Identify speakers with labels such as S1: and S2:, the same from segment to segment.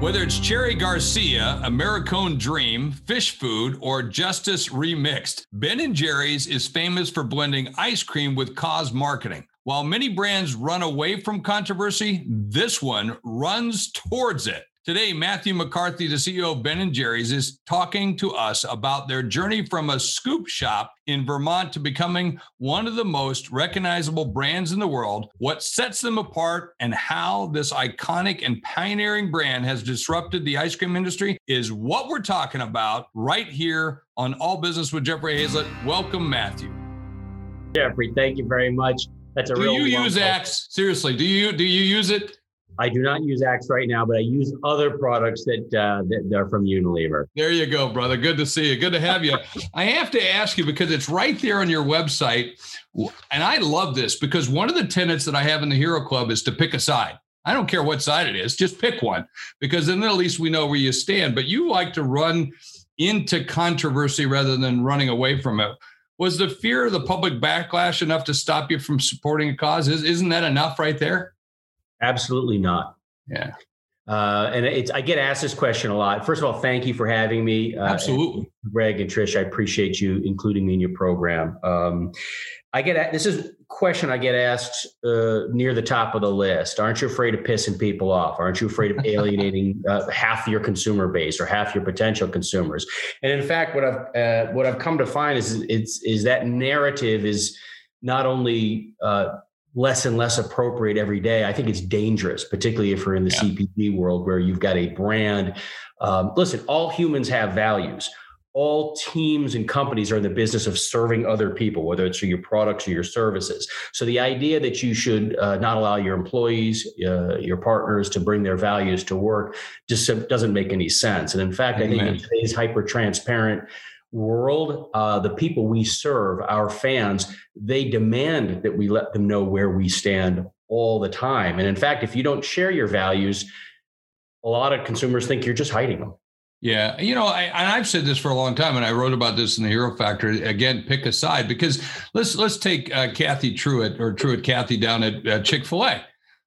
S1: Whether it's Cherry Garcia, Americone Dream, Phish Food, or Justice ReMix'd, Ben & Jerry's is famous for blending ice cream with cause marketing. While many brands run away from controversy, this one runs towards it. Today, Matthew McCarthy, the CEO of Ben & Jerry's, is talking to us about their journey from a scoop shop in Vermont to becoming one of the most recognizable brands in the world, what sets them apart, and how this iconic and pioneering brand has disrupted the ice cream industry is what we're talking about right here on All Business with Jeffrey Hayzlett. Welcome, Matthew.
S2: Jeffrey, thank you very much. That's a
S1: do
S2: real.
S1: Do you use Axe? Seriously, do you do you use it?
S2: I do not use Axe right now, but I use other products that uh, that are from Unilever.
S1: There you go, brother. Good to see you. Good to have you. I have to ask you because it's right there on your website, and I love this because one of the tenets that I have in the Hero Club is to pick a side. I don't care what side it is, just pick one because then at least we know where you stand. But you like to run into controversy rather than running away from it. Was the fear of the public backlash enough to stop you from supporting a cause? Isn't that enough right there?
S2: Absolutely not.
S1: Yeah.
S2: Uh, and it's I get asked this question a lot. First of all, thank you for having me.
S1: Uh, Absolutely,
S2: Greg and Trish. I appreciate you including me in your program. Um, I get this is a question I get asked uh, near the top of the list. Aren't you afraid of pissing people off? Aren't you afraid of alienating uh, half your consumer base or half your potential consumers? And in fact, what I've uh, what I've come to find is it's is that narrative is not only uh, less and less appropriate every day. I think it's dangerous, particularly if we're in the yeah. CPG world where you've got a brand. Um, listen, all humans have values. All teams and companies are in the business of serving other people, whether it's through your products or your services. So the idea that you should uh, not allow your employees, uh, your partners to bring their values to work just doesn't make any sense. And in fact, Amen. I think in today's hyper transparent world, uh, the people we serve, our fans, they demand that we let them know where we stand all the time. And in fact, if you don't share your values, a lot of consumers think you're just hiding them.
S1: Yeah, you know, I, and I've said this for a long time, and I wrote about this in the Hero Factor. Again, pick a side because let's let's take uh, Cathy Truett or Truett Cathy down at uh, Chick Fil A.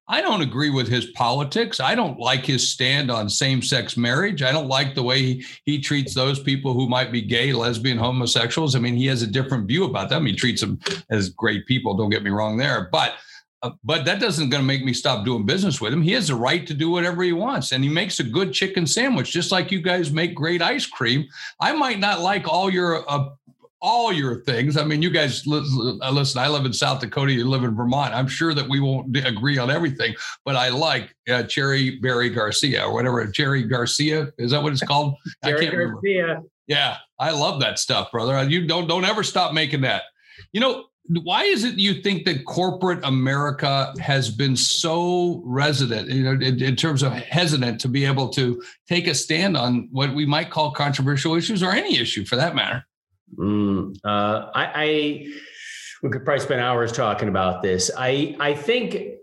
S1: I don't agree with his politics. I don't like his stand on same sex marriage. I don't like the way he, he treats those people who might be gay, lesbian, homosexuals. I mean, he has a different view about them. He treats them as great people. Don't get me wrong there. But uh, but that doesn't going to make me stop doing business with him. He has the right to do whatever he wants, and he makes a good chicken sandwich, just like you guys make great ice cream. I might not like all your uh, all your things. I mean, you guys uh, listen. I live in South Dakota. You live in Vermont. I'm sure that we won't agree on everything, but I like uh, Cherry Berry Garcia or whatever. Cherry Garcia is that what it's called?
S2: I can't Garcia. remember.
S1: Yeah, I love that stuff, brother. You don't don't ever stop making that. You know, why is it you think that corporate America has been so resident, you know, in, in, terms of hesitant to be able to take a stand on what we might call controversial issues or any issue for that matter?
S2: Mm, uh, I, I we could probably spend hours talking about this. I I think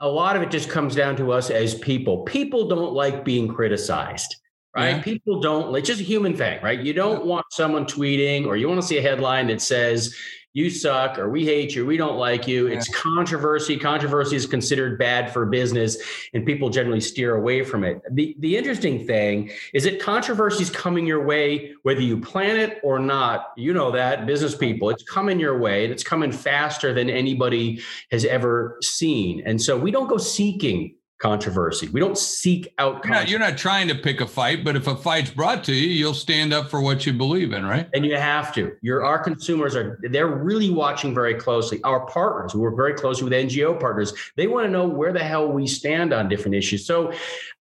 S2: a lot of it just comes down to us as people. People don't like being criticized, right? Yeah. People don't. It's just a human thing, right? You don't want someone tweeting, or you want to see a headline that says, you suck or we hate you, we don't like you. It's controversy. Controversy is considered bad for business and people generally steer away from it. The, the interesting thing is that controversy is coming your way, whether you plan it or not. You know that, business people, it's coming your way and it's coming faster than anybody has ever seen. And so we don't go seeking controversy. We don't seek out.
S1: You're not, you're not, trying to pick a fight, but if a fight's brought to you, you'll stand up for what you believe in, right?
S2: And you have to. Your our consumers are they're really watching very closely. Our partners, we work very closely with NGO partners, they want to know where the hell we stand on different issues. So,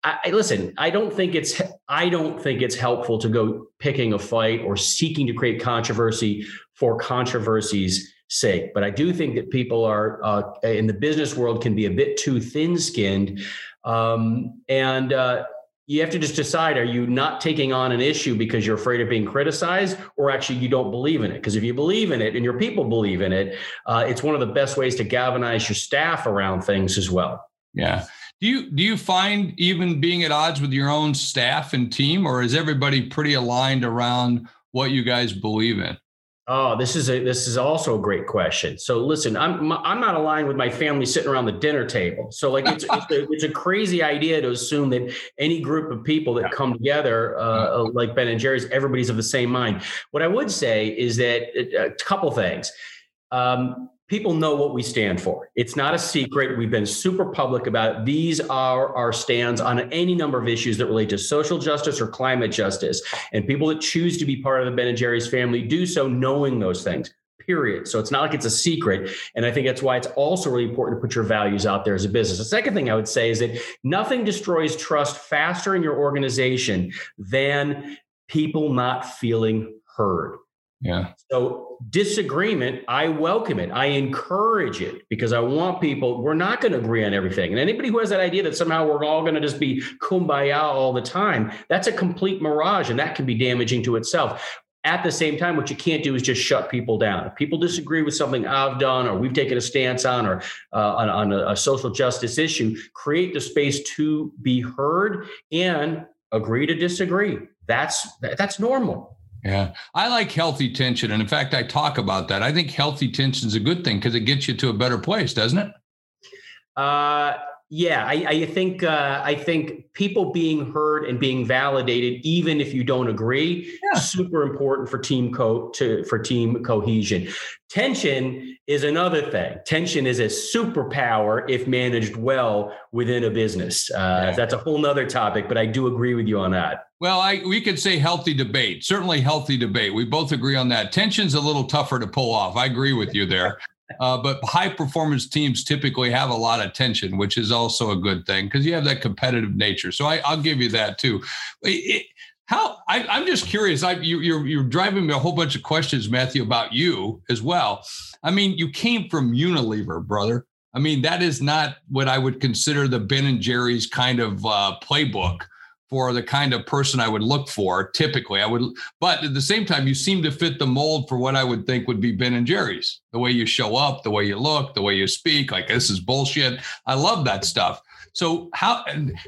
S2: I, I listen. I don't think it's I don't think it's helpful to go picking a fight or seeking to create controversy for controversies sake. But I do think that people are uh, in the business world can be a bit too thin skinned. Um, and uh, you have to just decide are you not taking on an issue because you're afraid of being criticized or actually you don't believe in it because if you believe in it and your people believe in it uh, it's one of the best ways to galvanize your staff around things as well
S1: yeah do you do you find even being at odds with your own staff and team or is everybody pretty aligned around what you guys believe in
S2: Oh, this is a this is also a great question. So listen, I'm I'm not aligned with my family sitting around the dinner table. So like it's it's, a, it's a crazy idea to assume that any group of people that come together uh, uh, like Ben and Jerry's, everybody's of the same mind. What I would say is that uh, a couple things. Um, people know what we stand for. It's not a secret. We've been super public about it. These are our stands on any number of issues that relate to social justice or climate justice. And people that choose to be part of the Ben and Jerry's family do so knowing those things. Period. So it's not like it's a secret. And I think that's why it's also really important to put your values out there as a business. The second thing I would say is that nothing destroys trust faster in your organization than people not feeling heard.
S1: Yeah.
S2: So disagreement, I welcome it. I encourage it because I want people, we're not going to agree on everything. And anybody who has that idea that somehow we're all going to just be kumbaya all the time, that's a complete mirage and that can be damaging to itself. At the same time, what you can't do is just shut people down. If people disagree with something I've done or we've taken a stance on or uh, on, on a, a social justice issue, create the space to be heard and agree to disagree. That's that's normal.
S1: Yeah, I like healthy tension. And in fact, I talk about that. I think healthy tension is a good thing because it gets you to a better place, doesn't it?
S2: Uh, yeah, I, I think uh, I think people being heard and being validated, even if you don't agree, yeah. super important for team co to for team cohesion. Tension is another thing. Tension is a superpower if managed well within a business. Uh. That's a whole nother topic, but I do agree with you on that.
S1: Well, I we could say healthy debate. Certainly healthy debate. We both agree on that. Tension's a little tougher to pull off. I agree with you there. Uh, but high performance teams typically have a lot of tension, which is also a good thing because you have that competitive nature. So I, will give you that too. It, how I, am just curious. I, you, you're you're driving me a whole bunch of questions, Matthew, about you as well. I mean, you came from Unilever, brother. I mean, that is not what I would consider the Ben and Jerry's kind of uh, playbook for the kind of person I would look for. Typically, I would, but at the same time, you seem to fit the mold for what I would think would be Ben and Jerry's. The way you show up, the way you look, the way you speak. Like this is bullshit. I love that stuff. So how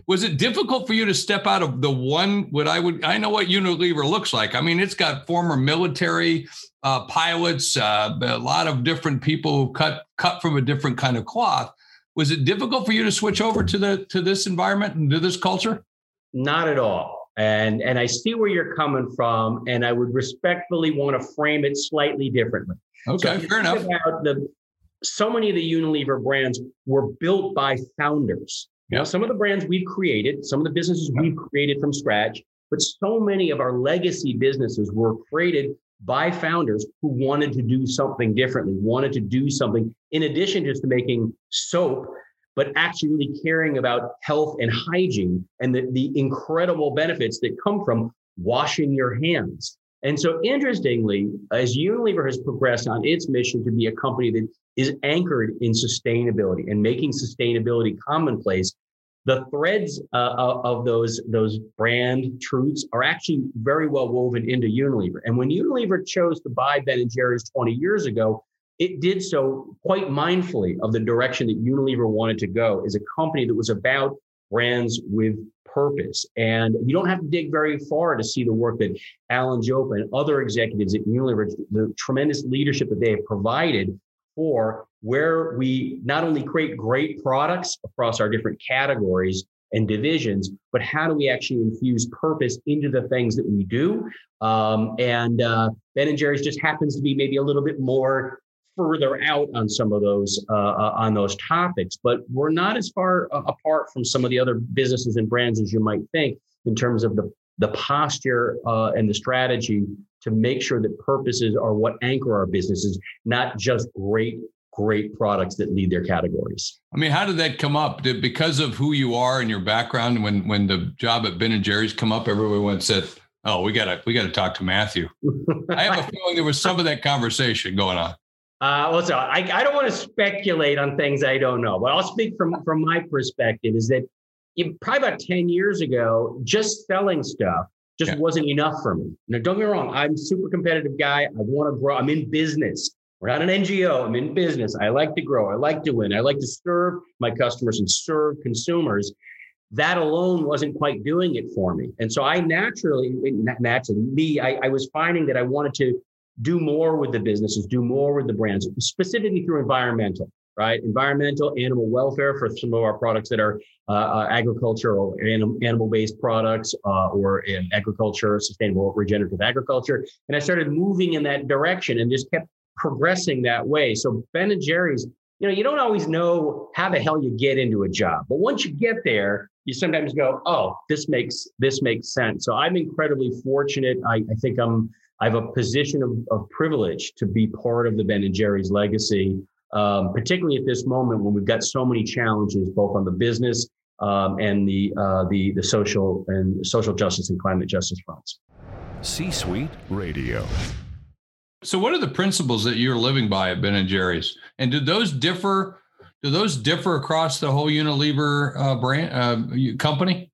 S1: was it difficult for you to step out of the one? What I would I know what Unilever looks like. I mean, it's got former military uh, pilots, uh, a lot of different people who cut cut from a different kind of cloth. Was it difficult for you to switch over to the to this environment and to this culture?
S2: Not at all. And and I see where you're coming from, and I would respectfully want to frame it slightly differently.
S1: Okay, so fair enough.
S2: About the, so many of the Unilever brands were built by founders. Now, some of the brands we've created, some of the businesses we've created from scratch, but so many of our legacy businesses were created by founders who wanted to do something differently, wanted to do something in addition just to making soap but actually really caring about health and hygiene and the, the incredible benefits that come from washing your hands. And so, interestingly, as Unilever has progressed on its mission to be a company that is anchored in sustainability and making sustainability commonplace, the threads uh, of those those brand truths are actually very well woven into Unilever. And when Unilever chose to buy Ben and Jerry's 20 years ago, it did so quite mindfully of the direction that Unilever wanted to go as a company that was about brands with purpose. And you don't have to dig very far to see the work that Alan Jope and other executives at Unilever, the tremendous leadership that they have provided for where we not only create great products across our different categories and divisions, but how do we actually infuse purpose into the things that we do? Um, and uh, Ben and Jerry's just happens to be maybe a little bit more further out on some of those uh, uh, on those topics, but we're not as far uh, apart from some of the other businesses and brands as you might think in terms of the the posture uh, and the strategy to make sure that purposes are what anchor our businesses, not just great great products that lead their categories.
S1: I mean, how did that come up? Did because of who you are and your background? When when the job at Ben and Jerry's come up, everyone went said, "Oh, we gotta we gotta talk to Matthew." I have a feeling there was some of that conversation going on.
S2: Uh, well, so I, I don't want to speculate on things I don't know, but I'll speak from from my perspective. Is that probably about 10 years ago, just selling stuff just yeah. wasn't enough for me. Now, don't get me wrong, I'm a super competitive guy. I want to grow. I'm in business. We're not an NGO. I'm in business. I like to grow. I like to win. I like to serve my customers and serve consumers. That alone wasn't quite doing it for me. And so I naturally, naturally, me, I, I was finding that I wanted to do more with the businesses, do more with the brands, specifically through environmental right? Environmental, animal welfare for some of our products that are uh, uh, agricultural, anim- animal-based products, uh, or in agriculture, sustainable regenerative agriculture. And I started moving in that direction and just kept progressing that way. So Ben and Jerry's, you know, you don't always know how the hell you get into a job, but once you get there, you sometimes go, "Oh, this makes this makes sense." So I'm incredibly fortunate. I, I think I'm I have a position of, of privilege to be part of the Ben and Jerry's legacy um, particularly at this moment when we've got so many challenges, both on the business um, and the, uh, the, the social and social justice and climate justice fronts.
S3: C Suite Radio.
S1: So, what are the principles that you're living by at Ben and Jerry's, and do those differ? Do those differ across the whole Unilever uh, brand uh, company?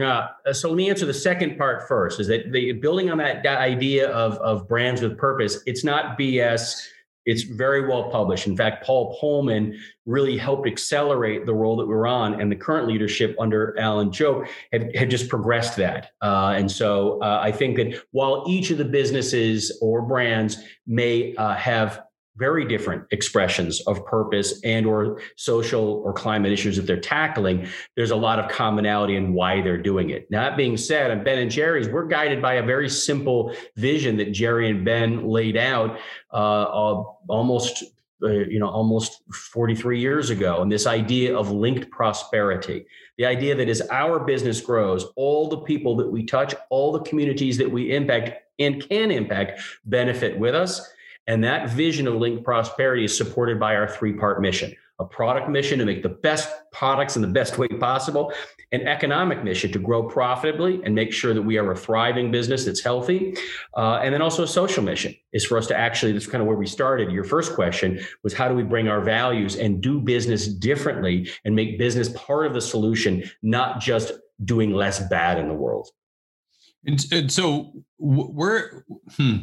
S2: Uh, so let me answer the second part first. Is that the building on that, that idea of of brands with purpose? It's not BS it's very well published. In fact, Paul Polman really helped accelerate the role that we're on, and the current leadership under Alan Jope had, had just progressed that. Uh, and so uh, I think that while each of the businesses or brands may uh, have very different expressions of purpose and or social or climate issues that they're tackling. There's a lot of commonality in why they're doing it. Now that being said on ben and jerry's. We're guided by a very simple vision that jerry and ben laid out uh, uh, almost uh, you know almost 43 years ago. And this idea of linked prosperity the idea that as our business grows all the people that we touch all the communities that we impact and can impact benefit with us and that vision of linked prosperity is supported by our three part mission a product mission to make the best products in the best way possible, an economic mission to grow profitably and make sure that we are a thriving business that's healthy. Uh, and then also a social mission is for us to actually, that's kind of where we started. Your first question was how do we bring our values and do business differently and make business part of the solution, not just doing less bad in the world?
S1: And, and so we're, hmm,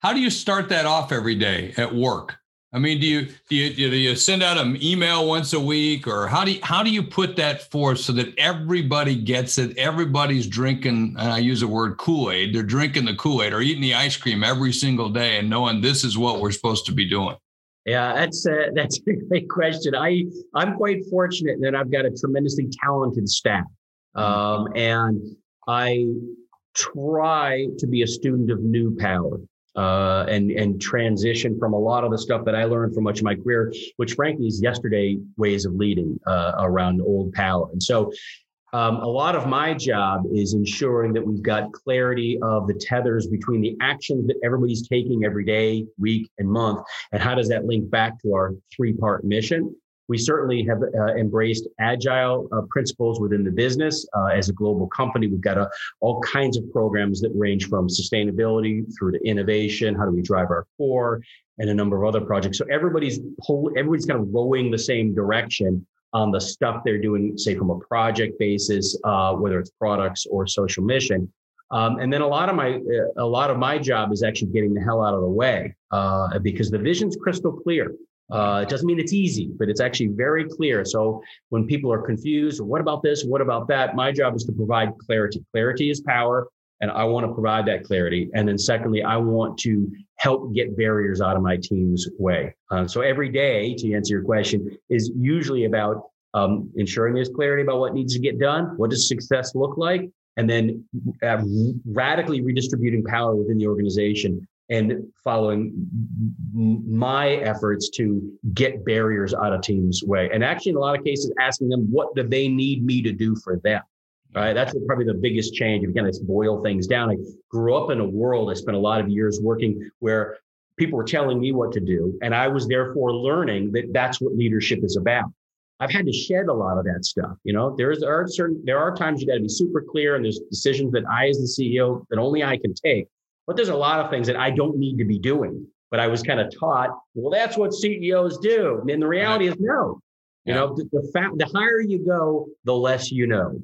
S1: how do you start that off every day at work? I mean, do you do you, do you send out an email once a week, or how do you, how do you put that forth so that everybody gets it? Everybody's drinking, and I use the word Kool Aid. They're drinking the Kool Aid or eating the ice cream every single day, and knowing this is what we're supposed to be doing.
S2: Yeah, that's a, that's a great question. I I'm quite fortunate that I've got a tremendously talented staff, um, and I try to be a student of new power uh, and and transition from a lot of the stuff that I learned from much of my career, which frankly is yesterday ways of leading uh, around old power. And so, um, a lot of my job is ensuring that we've got clarity of the tethers between the actions that everybody's taking every day, week, and month, and how does that link back to our three-part mission. We certainly have uh, embraced agile uh, principles within the business. Uh, as a global company, we've got a, all kinds of programs that range from sustainability through to innovation. How do we drive our core and a number of other projects? So everybody's pull, everybody's kind of rowing the same direction on the stuff they're doing, say from a project basis, uh, whether it's products or social mission. Um, and then a lot of my uh, a lot of my job is actually getting the hell out of the way uh, because the vision's crystal clear. Uh, it doesn't mean it's easy, but it's actually very clear. So when people are confused, what about this? What about that? My job is to provide clarity. Clarity is power, and I want to provide that clarity. And then secondly, I want to help get barriers out of my team's way. Uh, so every day, to answer your question, is usually about um, ensuring there's clarity about what needs to get done. What does success look like? And then uh, radically redistributing power within the organization and following my efforts to get barriers out of teams' way. And actually, in a lot of cases, asking them what do they need me to do for them. Right. That's probably the biggest change. Again, let's boil things down. I grew up in a world, I spent a lot of years working where people were telling me what to do. And I was therefore learning that that's what leadership is about. I've had to shed a lot of that stuff. You know, there's there are certain there are times you got to be super clear, and there's decisions that I, as the CEO, that only I can take. But there's a lot of things that I don't need to be doing. But I was kind of taught, well, that's what CEOs do. And the reality uh-huh. is, no, You yeah. know, the, the, fact, the higher you go, the less you know.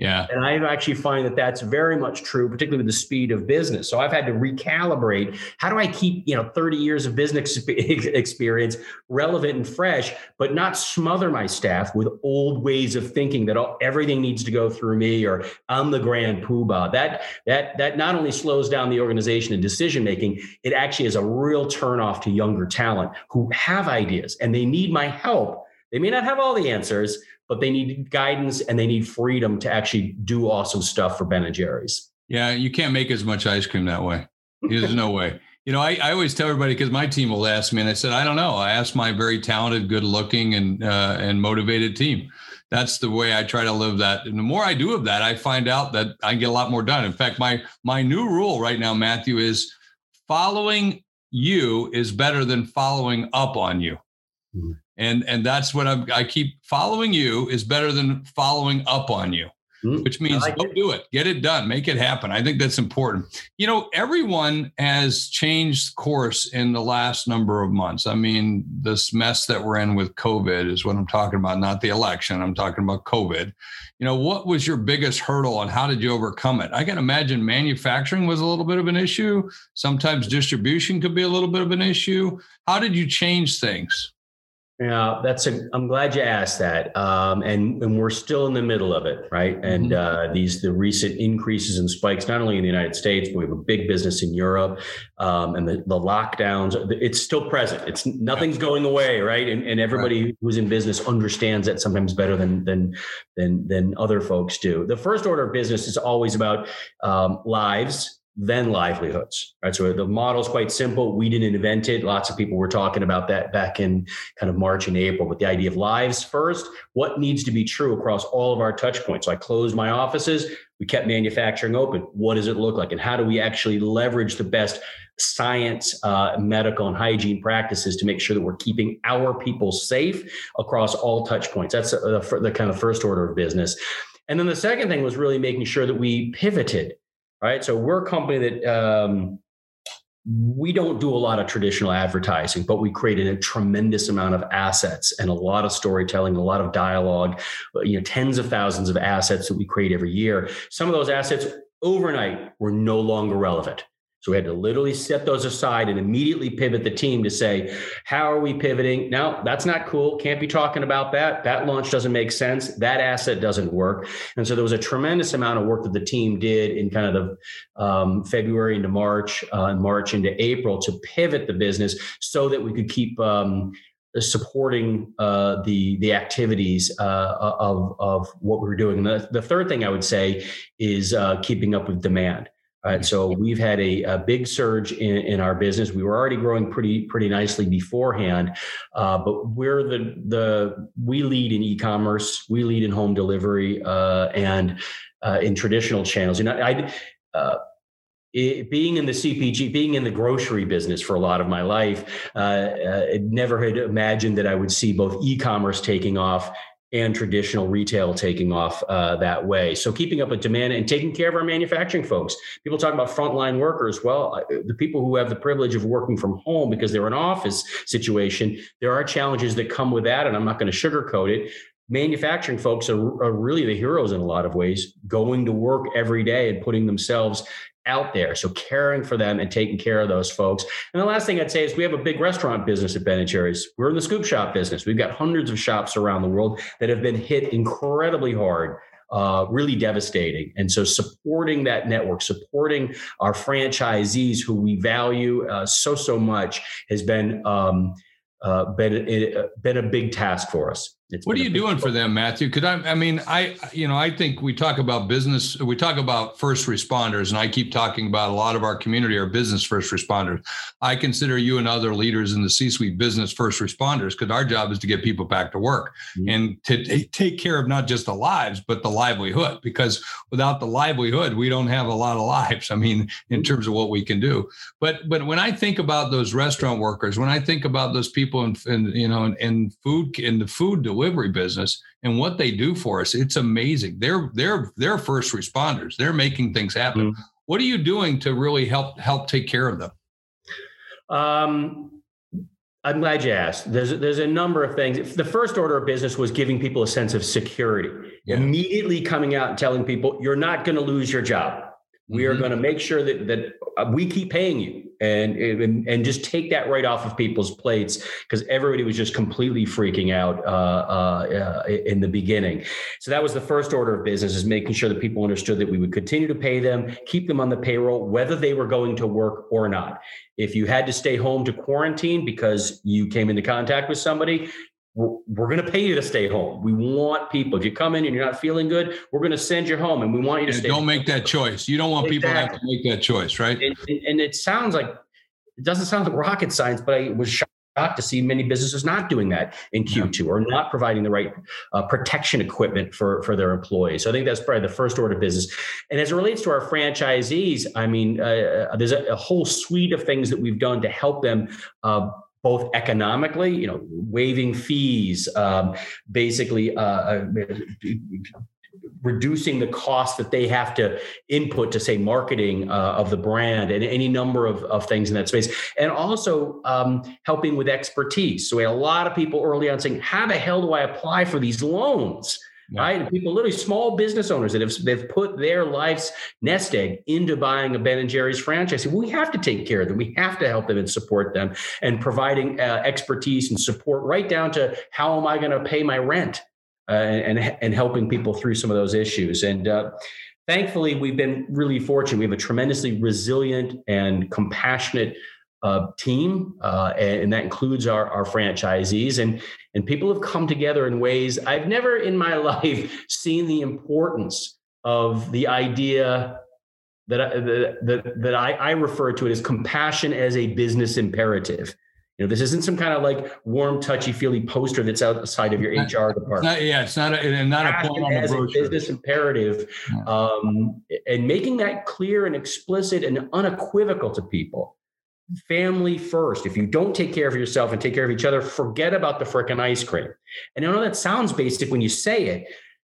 S1: Yeah.
S2: And I actually find that that's very much true, particularly with the speed of business. So I've had to recalibrate. How do I keep, you know, 30 years of business experience relevant and fresh, but not smother my staff with old ways of thinking that all, everything needs to go through me or I'm the grand poobah. That that that not only slows down the organization and decision making, it actually is a real turnoff to younger talent who have ideas and they need my help. They may not have all the answers, but they need guidance and they need freedom to actually do awesome stuff for Ben and Jerry's.
S1: Yeah, you can't make as much ice cream that way. There's no way. You know, I, I always tell everybody because my team will ask me, and I said, I don't know. I asked my very talented, good-looking, and uh, and motivated team. That's the way I try to live that. And the more I do of that, I find out that I get a lot more done. In fact, my my new rule right now, Matthew, is following you is better than following up on you. Mm-hmm and and that's what I'm, i keep following you is better than following up on you mm, which means like go it. do it. Get it done. Make it happen. I think that's important. You know everyone has changed course in the last number of months. I mean this mess that we're in with covid is what i'm talking about not the election. I'm talking about covid. You know what was your biggest hurdle and how did you overcome it? I can imagine manufacturing was a little bit of an issue. Sometimes distribution could be a little bit of an issue. How did you change things
S2: yeah, that's a. I'm glad you asked that. Um, and and we're still in the middle of it, right? And mm-hmm. uh, these the recent increases and spikes, not only in the United States, but we have a big business in Europe, um, and the, the lockdowns. It's still present. It's nothing's going away, right? And, and everybody right. who's in business understands that sometimes better than than than than other folks do. The first order of business is always about um, lives then livelihoods. Right. So the model is quite simple. We didn't invent it. Lots of people were talking about that back in kind of March and April. But the idea of lives first, what needs to be true across all of our touch points? So I closed my offices. We kept manufacturing open. What does it look like? And how do we actually leverage the best science, uh, medical, and hygiene practices to make sure that we're keeping our people safe across all touch points? That's the, the kind of first order of business. And then the second thing was really making sure that we pivoted right? So we're a company that um, we don't do a lot of traditional advertising, but we created a tremendous amount of assets and a lot of storytelling, a lot of dialogue, you know, tens of thousands of assets that we create every year. Some of those assets overnight were no longer relevant. So we had to literally set those aside and immediately pivot the team to say, how are we pivoting? No, that's not cool. Can't be talking about that. That launch doesn't make sense. That asset doesn't work. And so there was a tremendous amount of work that the team did in kind of the um, February into March, uh, March into April to pivot the business so that we could keep um, supporting uh, the the activities uh, of of what we were doing. And the, the third thing I would say is uh, keeping up with demand. All right, so we've had a, a big surge in, in, our business. We were already growing pretty pretty nicely beforehand, uh, but we're the the we lead in e-commerce, we lead in home delivery, uh, and uh, in traditional channels. You know, I. Uh, it, being in the CPG, being in the grocery business for a lot of my life, uh, uh, never had imagined that I would see both e-commerce taking off and traditional retail taking off uh, that way. So keeping up with demand and taking care of our manufacturing folks. People talk about frontline workers. Well, the people who have the privilege of working from home because they're an office situation, there are challenges that come with that, and I'm not going to sugarcoat it. Manufacturing folks are, are really the heroes in a lot of ways, going to work every day and putting themselves out there. So caring for them and taking care of those folks. And the last thing I'd say is we have a big restaurant business at Ben and Jerry's. We're in the scoop shop business. We've got hundreds of shops around the world that have been hit incredibly hard. Uh, really devastating. And so, supporting that network, supporting our franchisees who we value uh, so so much, has been um, uh, been uh, been a big task for us.
S1: It's what are you doing for them, Matthew? Because I, I mean, I, you know, I think we talk about business, we talk about first responders, and I keep talking about a lot of our community are business first responders. I consider you and other leaders in the C-suite business first responders because our job is to get people back to work mm-hmm. and to t- take care of not just the lives but the livelihood. Because without the livelihood, we don't have a lot of lives. I mean, in mm-hmm. terms of what we can do. But but when I think about those restaurant workers, when I think about those people in, in you know in, in food in the food delivery business and what they do for us it's amazing they're they're they're first responders they're making things happen mm-hmm. what are you doing to really help help take care of them
S2: um I'm glad you asked. There's there's a number of things. The first order of business was giving people a sense of security. Yeah. Immediately coming out and telling people you're not going to lose your job. We mm-hmm. are going to make sure that that uh, we keep paying you and and, and just take that right off of people's plates because everybody was just completely freaking out uh, uh, uh, in the beginning. So that was the first order of business is making sure that people understood that we would continue to pay them, keep them on the payroll, whether they were going to work or not. If you had to stay home to quarantine because you came into contact with somebody, we're, we're going to pay you to stay home. We want people. If you come in and you're not feeling good, we're going to send you home, and we want you to
S1: and
S2: stay.
S1: Don't home. make that choice. You don't want exactly. people to have to make that choice, right?
S2: And, and, it sounds like it doesn't sound like rocket science, but I was shocked to see many businesses not doing that in Q2 or not providing the right uh, protection equipment for, for their employees. So I think that's probably the first order of business. And as it relates to our franchisees, I mean, uh, uh there's a, a, whole suite of things that we've done to help them uh, both economically, you know, waiving fees, um, basically uh, uh, reducing the cost that they have to input to say marketing uh, of the brand and any number of, of things in that space. And also um, helping with expertise. So we had a lot of people early on saying how the hell do i apply for these loans yeah. right? And people, literally small business owners that have they've put their life's nest egg into buying a Ben and Jerry's franchise. We have to take care of them. We have to help them and support them, and providing uh, expertise and support right down to how am I going to pay my rent, uh, and and helping people through some of those issues. And uh, thankfully, we've been really fortunate. We have a tremendously resilient and compassionate uh, team, uh, and, and, that includes our, our franchisees. And, and people have come together in ways I've never in my life seen the importance of the idea that I, that, that, that I, I refer to it as compassion as a business imperative. You know, this isn't some kind of like warm, touchy feely poster that's outside of your HR department.
S1: Not, yeah, it's not a, not a point on the brochure.
S2: business imperative, yeah. um, and making that clear and explicit and unequivocal to people family first. If you don't take care of yourself and take care of each other, forget about the frickin' ice cream. And I know that sounds basic when you say it,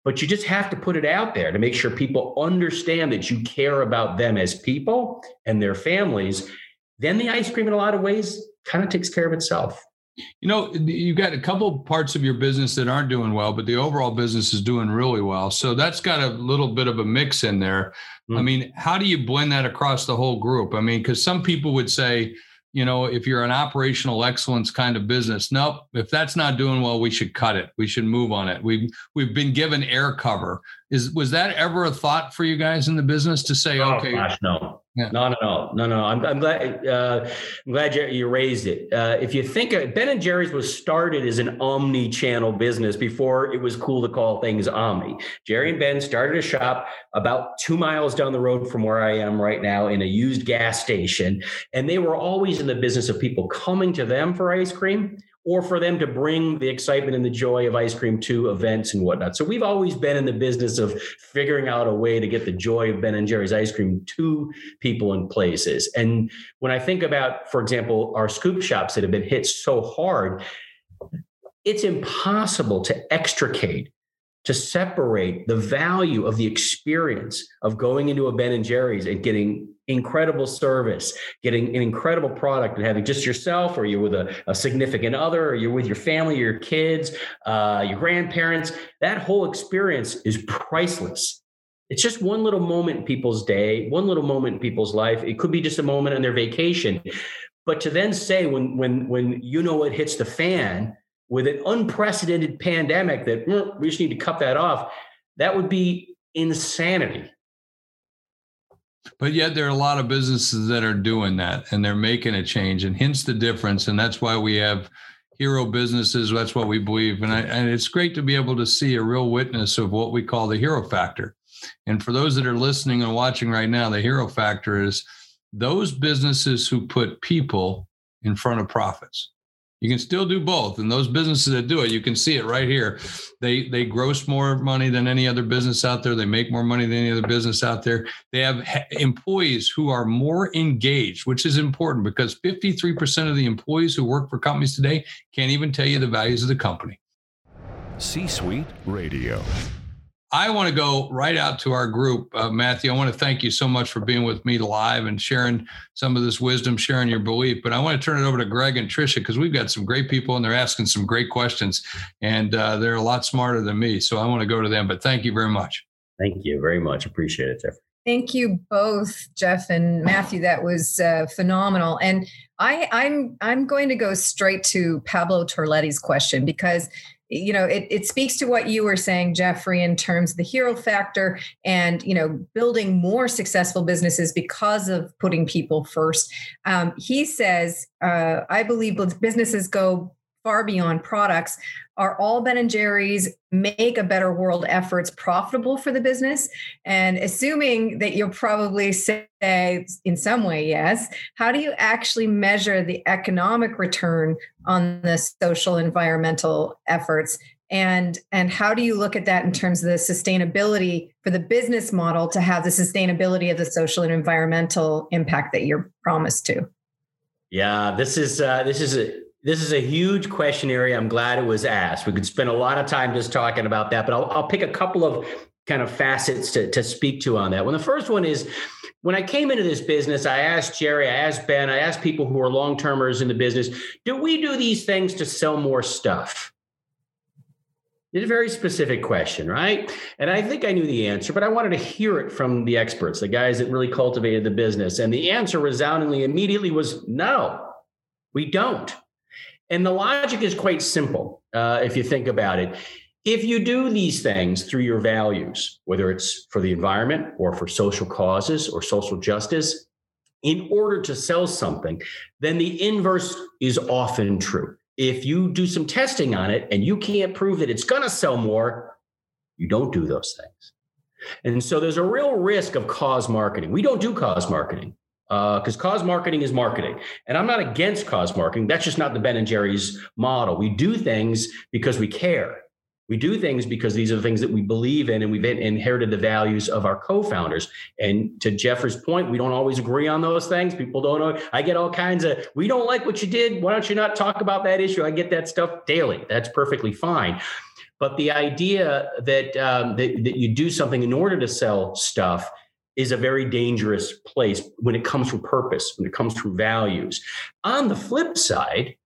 S2: but you just have to put it out there to make sure people understand that you care about them as people and their families. Then the ice cream, in a lot of ways, kind of takes care of itself.
S1: You know, you've got a couple parts of your business that aren't doing well, but the overall business is doing really well. So that's got a little bit of a mix in there. Mm-hmm. I mean, how do you blend that across the whole group? I mean, because some people would say, you know, if you're an operational excellence kind of business, nope, if that's not doing well, we should cut it. We should move on it. We've we've been given air cover. Is was that ever a thought for you guys in the business to say,
S2: oh,
S1: okay,
S2: gosh, no. Yeah. No, no, no, no, no. I'm, I'm glad. Uh, I'm glad you, you raised it. Uh, if you think of, Ben and Jerry's was started as an omni-channel business before it was cool to call things omni. Jerry and Ben started a shop about two miles down the road from where I am right now in a used gas station, and they were always in the business of people coming to them for ice cream or for them to bring the excitement and the joy of ice cream to events and whatnot. So we've always been in the business of figuring out a way to get the joy of Ben and Jerry's ice cream to people and places. And when I think about, for example, our scoop shops that have been hit so hard, it's impossible to extricate to separate the value of the experience of going into a Ben and Jerry's and getting incredible service, getting an incredible product, and having just yourself, or you're with a, a significant other, or you're with your family, your kids, uh, your grandparents. That whole experience is priceless. It's just one little moment in people's day, one little moment in people's life. It could be just a moment on their vacation. But to then say when when when you know it hits the fan with an unprecedented pandemic that mm, we just need to cut that off, that would be insanity.
S1: But yet there are a lot of businesses that are doing that and they're making a change and hence the difference. And that's why we have hero businesses. That's what we believe. And, I, and it's great to be able to see a real witness of what we call the hero factor. And for those that are listening and watching right now, the hero factor is those businesses who put people in front of profits. You can still do both. And those businesses that do it, you can see it right here. They they gross more money than any other business out there. They make more money than any other business out there. They have employees who are more engaged, which is important because 53% of the employees who work for companies today can't even tell you the values of the company.
S3: C Suite Radio.
S1: I want to go right out to our group. Uh, Matthew, I want to thank you so much for being with me live and sharing some of this wisdom, sharing your belief. But I want to turn it over to Greg and Tricia because we've got some great people and they're asking some great questions. And uh, they're a lot smarter than me. So I want to go to them. But thank you very much.
S2: Thank you very much. Appreciate it, Jeff.
S4: Thank you both, Jeff and Matthew. That was uh, phenomenal. And I, I'm I'm going to go straight to Pablo Torletti's question because you know it, it speaks to what you were saying jeffrey in terms of the hero factor and you know building more successful businesses because of putting people first. Um, he says uh, i believe businesses go far beyond products are all ben and jerry's make a better world efforts profitable for the business? And assuming that you'll probably say in some way yes how do you actually measure the economic return on the social environmental efforts? And and how do you look at that in terms of the sustainability for the business model to have the sustainability of the social and environmental impact that you're promised to?
S2: Yeah this is uh, this is a this is a huge question area. I'm glad it was asked. We could spend a lot of time just talking about that, but I'll, I'll pick a couple of kind of facets to, to speak to on that. Well, the first one is when I came into this business, I asked Jerry, I asked Ben, I asked people who are long termers in the business, do we do these things to sell more stuff? It's a very specific question, right? And I think I knew the answer, but I wanted to hear it from the experts, the guys that really cultivated the business. And the answer resoundingly immediately was no, we don't. And the logic is quite simple uh, if you think about it. If you do these things through your values, whether it's for the environment or for social causes or social justice, in order to sell something, then the inverse is often true. If you do some testing on it and you can't prove that it's going to sell more, you don't do those things. And so there's a real risk of cause marketing. We don't do cause marketing because uh, cause marketing is marketing. And i'm not against cause marketing. That's just not the ben and jerry's model. We do things because we care. We do things because these are the things that we believe in and we've inherited the values of our co-founders. And to jeffrey's point we don't always agree on those things. People don't know. I get all kinds of we don't like what you did. Why don't you not talk about that issue? I get that stuff daily. That's perfectly fine. But the idea that, um, that, that you do something in order to sell stuff is a very dangerous place when it comes from purpose, when it comes from values. On the flip side,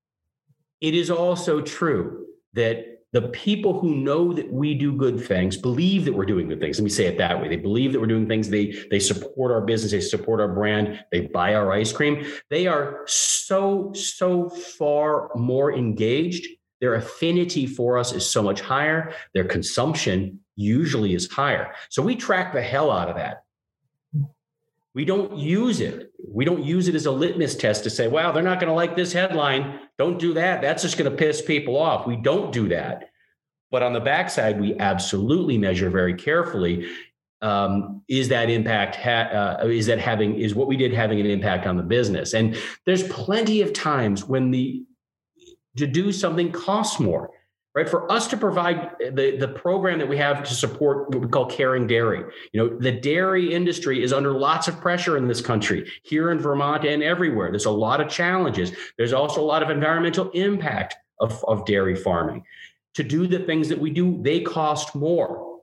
S2: it is also true that the people who know that we do good things believe that we're doing good things. Let me say it that way. They believe that we're doing things. They they support our business. They support our brand. They buy our ice cream. They are so so far more engaged. Their affinity for us is so much higher. Their consumption usually is higher. So we track the hell out of that we don't use it. We don't use it as a litmus test to say, wow, they're not going to like this headline. Don't do that. That's just going to piss people off. We don't do that. But on the backside, we absolutely measure very carefully. Um, is that impact ha- uh, is that having is what we did having an impact on the business? And there's plenty of times when the to do something costs more right? For us to provide the, the program that we have to support what we call caring dairy. You know, the dairy industry is under lots of pressure in this country, here in Vermont and everywhere. There's a lot of challenges. There's also a lot of environmental impact of, of dairy farming. To do the things that we do, they cost more.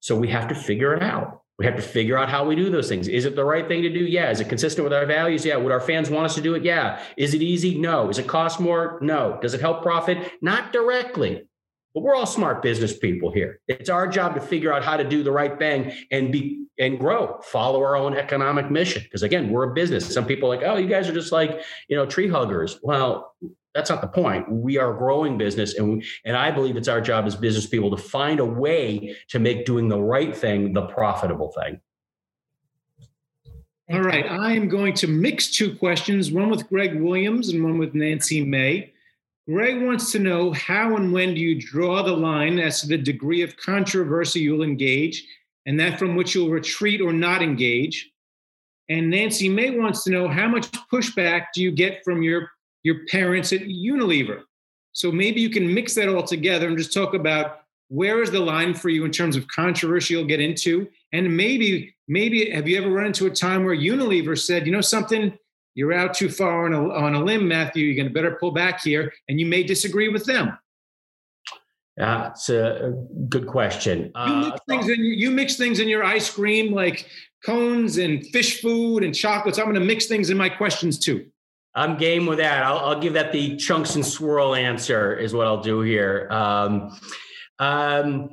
S2: So we have to figure it out. We have to figure out how we do those things. Is it the right thing to do? Yeah. Is it consistent with our values? Yeah. Would our fans want us to do it? Yeah. Is it easy? No. Is it cost more? No. Does it help profit? Not directly. But we're all smart business people here. It's our job to figure out how to do the right thing and be and grow, follow our own economic mission. Because again, we're a business. Some people are like, oh, you guys are just like, you know, tree huggers. Well, that's not the point. We are a growing business, and and I believe it's our job as business people to find a way to make doing the right thing the profitable thing.
S5: All right, I am going to mix two questions, one with Greg Williams and one with Nancy May. Greg wants to know how and when do you draw the line as to the degree of controversy you'll engage and that from which you'll retreat or not engage. And Nancy May wants to know how much pushback do you get from your your parents at Unilever. So maybe you can mix that all together and just talk about where is the line for you in terms of controversy you'll get into, and maybe maybe have you ever run into a time where Unilever said, you know something, you're out too far on a, on a limb, Matthew. You're going to better pull back here, and you may disagree with them.
S2: Uh, it's a good question.
S5: You mix uh, things in you mix things in your ice cream like cones and Phish Food and chocolates. I'm going to mix things in my questions too.
S2: I'm game with that. I'll, I'll, give that the chunks and swirl answer is what I'll do here. Um, um,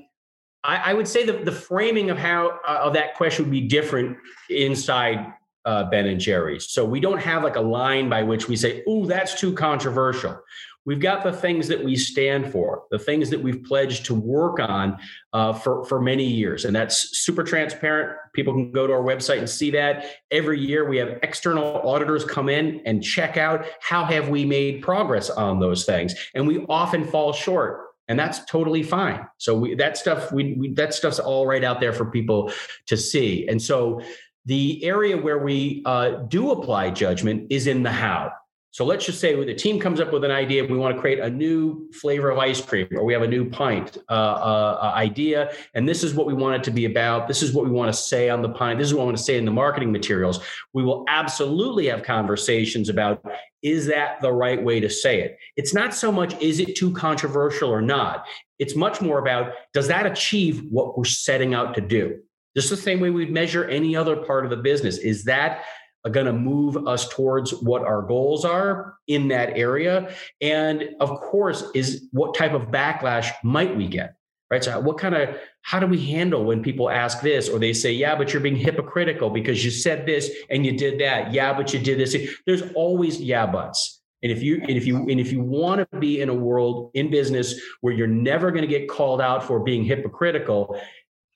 S2: I, I, would say the, the framing of how uh, of that question would be different inside uh, Ben and Jerry's. So we don't have like a line by which we say, "Oh, that's too controversial." We've got the things that we stand for, the things that we've pledged to work on uh, for for many years, and that's super transparent. People can go to our website and see that. Every year, we have external auditors come in and check out how have we made progress on those things, and we often fall short and that's totally fine. So we, that stuff we, we, that stuff's all right out there for people to see. And so the area where we uh, do apply judgment is in the how. So let's just say the team comes up with an idea, we want to create a new flavor of ice cream, or we have a new pint uh, uh, uh, idea, and this is what we want it to be about. This is what we want to say on the pint. This is what I want to say in the marketing materials. We will absolutely have conversations about is that the right way to say it? It's not so much is it too controversial or not. It's much more about does that achieve what we're setting out to do? Just the same way we'd measure any other part of the business. Is that going to move us towards what our goals are in that area. And of course is what type of backlash might we get right? So what kind of how do we handle when people ask this or they say yeah but you're being hypocritical because you said this and you did that. Yeah but you did this. There's always yeah buts. And if you and if you and if you want to be in a world in business where you're never going to get called out for being hypocritical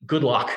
S2: good luck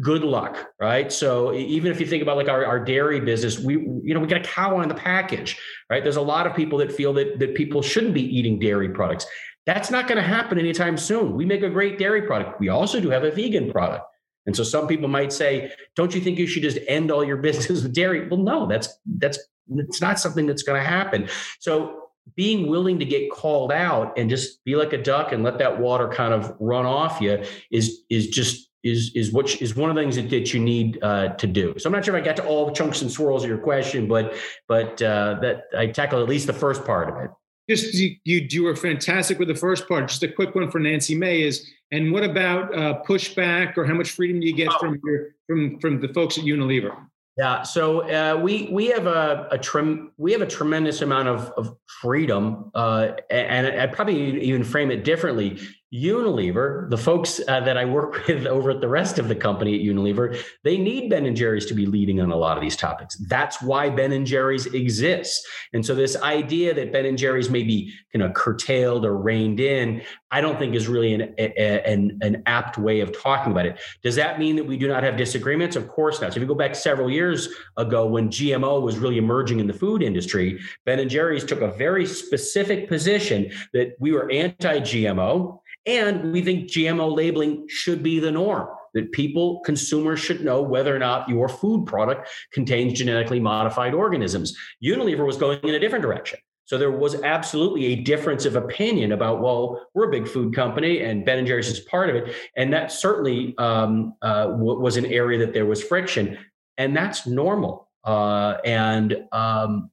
S2: good luck right? So even if you think about like our, our dairy business we you know we got a cow on the package right? There's a lot of people that feel that that people shouldn't be eating dairy products. That's not going to happen anytime soon. We make a great dairy product. We also do have a vegan product. And so some people might say don't you think you should just end all your business with dairy? Well no that's that's it's not something that's going to happen. So being willing to get called out and just be like a duck and let that water kind of run off you is is just is is what is one of the things that, that you need uh, to do. So I'm not sure if I got to all the chunks and swirls of your question, but but uh, that I tackled at least the first part of it.
S5: Just you, you you were fantastic with the first part. Just a quick one for Nancy May is, and what about uh, pushback or how much freedom do you get oh. from your from from the folks at Unilever?
S2: Yeah, so uh, we we have a, a trem- we have a tremendous amount of, of freedom, uh, and I'd probably even frame it differently. Unilever, the folks uh, that I work with over at the rest of the company at Unilever, they need Ben and Jerry's to be leading on a lot of these topics. That's why Ben and Jerry's exists. And so this idea that Ben and Jerry's may be kind of curtailed or reined in, I don't think is really an, a, an, an apt way of talking about it. Does that mean that we do not have disagreements? Of course not. So if you go back several years ago when GMO was really emerging in the food industry, Ben and Jerry's took a very specific position that we were anti-GMO and we think GMO labeling should be the norm that people, consumers should know whether or not your food product contains genetically modified organisms. Unilever was going in a different direction. So there was absolutely a difference of opinion about, well, we're a big food company and Ben and Jerry's is part of it. And that certainly um, uh, w- was an area that there was friction. And that's normal. Uh, and um,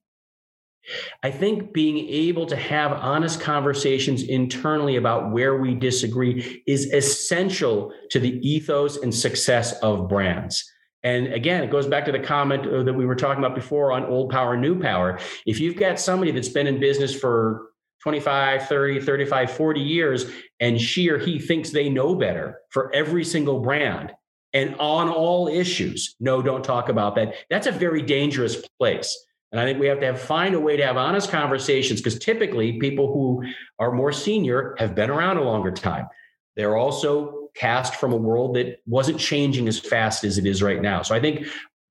S2: I think being able to have honest conversations internally about where we disagree is essential to the ethos and success of brands. And again, it goes back to the comment uh, that we were talking about before on old power, new power. If you've got somebody that's been in business for 25, 30, 35, 40 years, and she or he thinks they know better for every single brand and on all issues, no, don't talk about that. That's a very dangerous place. And I think we have to have find a way to have honest conversations because typically people who are more senior have been around a longer time. They're also cast from a world that wasn't changing as fast as it is right now. So I think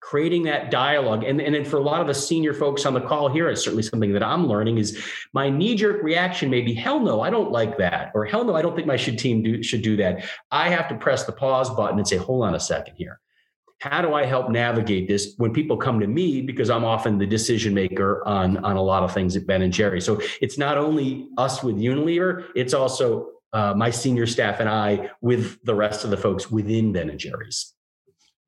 S2: creating that dialogue and, and then for a lot of the senior folks on the call here it's certainly something that i'm learning is my knee-jerk reaction may be hell no i don't like that or hell no i don't think my should team do, should do that i have to press the pause button and say hold on a second here how do I help navigate this when people come to me because I'm often the decision maker on on a lot of things at Ben and Jerry. So it's not only us with Unilever, it's also uh, my senior staff and I with the rest of the folks within Ben and Jerry's.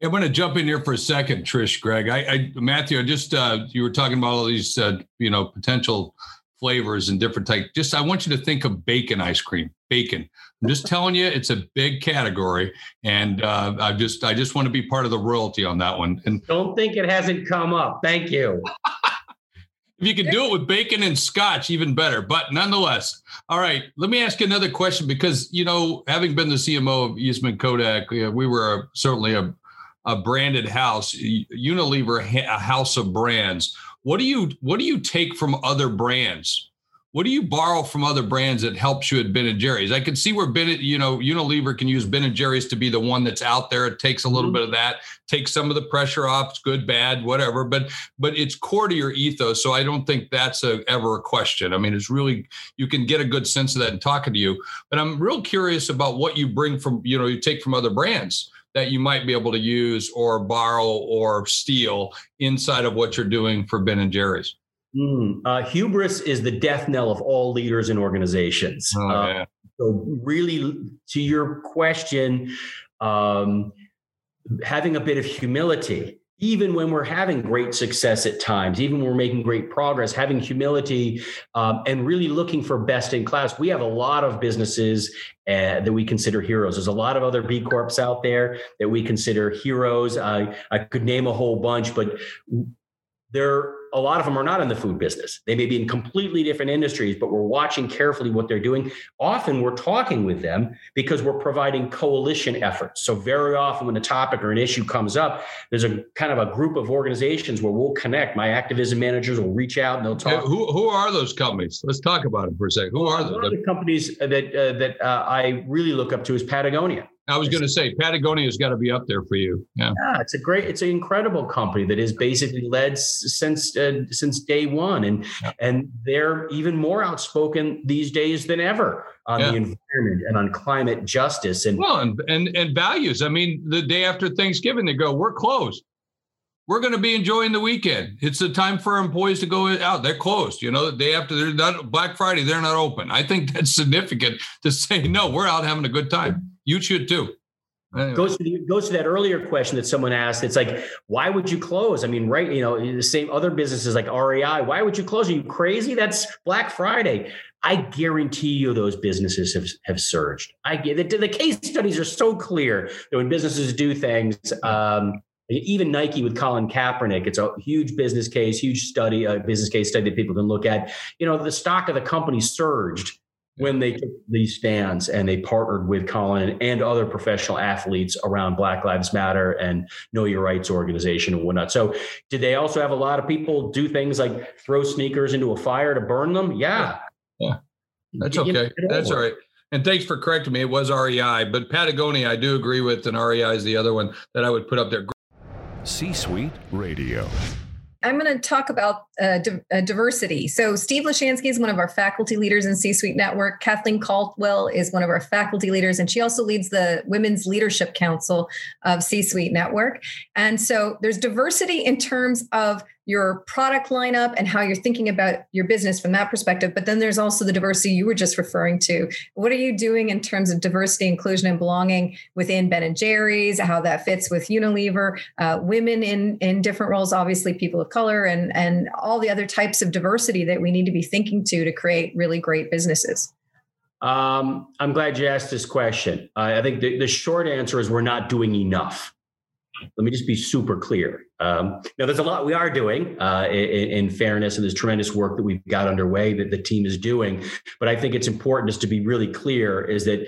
S1: I'm going to jump in here for a second, Trish, Greg. I, I Matthew, I just uh, you were talking about all these uh, you know potential flavors and different type. Just I want you to think of bacon ice cream. Bacon. I'm just telling you, it's a big category, and uh, I just I just want to be part of the royalty on that one. And
S2: don't think it hasn't come up. Thank you.
S1: if you could do it with bacon and scotch, even better. But nonetheless, all right. Let me ask you another question because you know, having been the CMO of Eastman Kodak, we were certainly a a branded house, Unilever, a house of brands. What do you what do you take from other brands? What do you borrow from other brands that helps you at Ben and Jerry's? I can see where Ben, you know, Unilever can use Ben and Jerry's to be the one that's out there. It takes a little mm-hmm. bit of that, takes some of the pressure off. It's good, bad, whatever. But but it's core to your ethos, so I don't think that's a, ever a question. I mean, it's really you can get a good sense of that in talking to you. But I'm real curious about what you bring from, you know, you take from other brands that you might be able to use or borrow or steal inside of what you're doing for Ben and Jerry's?
S2: Mm, uh, hubris is the death knell of all leaders and organizations. Oh, uh, so, really, to your question, um, having a bit of humility even when we're having great success at times, even when we're making great progress, having humility um, and really looking for best in class. We have a lot of businesses uh, that we consider heroes. There's a lot of other B Corps out there that we consider heroes. I, I could name a whole bunch, but they're a lot of them are not in the food business. They may be in completely different industries, but we're watching carefully what they're doing. Often we're talking with them because we're providing coalition efforts. So, very often when a topic or an issue comes up, there's a kind of a group of organizations where we'll connect. My activism managers will reach out and they'll talk.
S1: Hey, who, who are those companies? Let's talk about them for a second. Who are those?
S2: One of the companies that, uh, that uh, I really look up to is Patagonia.
S1: I was going to say Patagonia's got to be up there for you. Yeah.
S2: yeah, it's a great, it's an incredible company that is basically led since uh, since day one, and yeah. and they're even more outspoken these days than ever on yeah. the environment and on climate justice and
S1: well, and, and and values. I mean, the day after Thanksgiving, they go, "We're closed. We're going to be enjoying the weekend. It's the time for employees to go out. They're closed. You know, the day after they're not Black Friday, they're not open. I think that's significant to say no. We're out having a good time." You should too.
S2: Anyway. Goes to the, goes to that earlier question that someone asked. It's like, why would you close? I mean, right? You know, the same other businesses like REI. Why would you close? Are you crazy? That's Black Friday. I guarantee you, those businesses have have surged. I get the, the case studies are so clear that when businesses do things, um, even Nike with Colin Kaepernick, it's a huge business case, huge study, a business case study that people can look at. You know, the stock of the company surged when they took these stands and they partnered with Colin and other professional athletes around Black Lives Matter and Know Your Rights organization and whatnot. So, did they also have a lot of people do things like throw sneakers into a fire to burn them? Yeah.
S1: Yeah. That's okay. That's all right. And thanks for correcting me. It was REI, but Patagonia, I do agree with, and REI is the other one that I would put up there.
S3: C Suite Radio.
S4: I'm going to talk about uh, di- uh, diversity. So, Steve Lishansky is one of our faculty leaders in C Suite Network. Kathleen Caldwell is one of our faculty leaders, and she also leads the Women's Leadership Council of C Suite Network. And so, there's diversity in terms of your product lineup and how you're thinking about your business from that perspective. But then there's also the diversity you were just referring to. What are you doing in terms of diversity, inclusion, and belonging within Ben and Jerry's? How that fits with Unilever, uh, women in in different roles, obviously people of color, and and all the other types of diversity that we need to be thinking to to create really great businesses.
S2: Um, I'm glad you asked this question. I think the, the short answer is we're not doing enough. Let me just be super clear. Um, now, there's a lot we are doing uh, in, in, fairness, and there's tremendous work that we've got underway that the team is doing. But I think it's important just to be really clear is that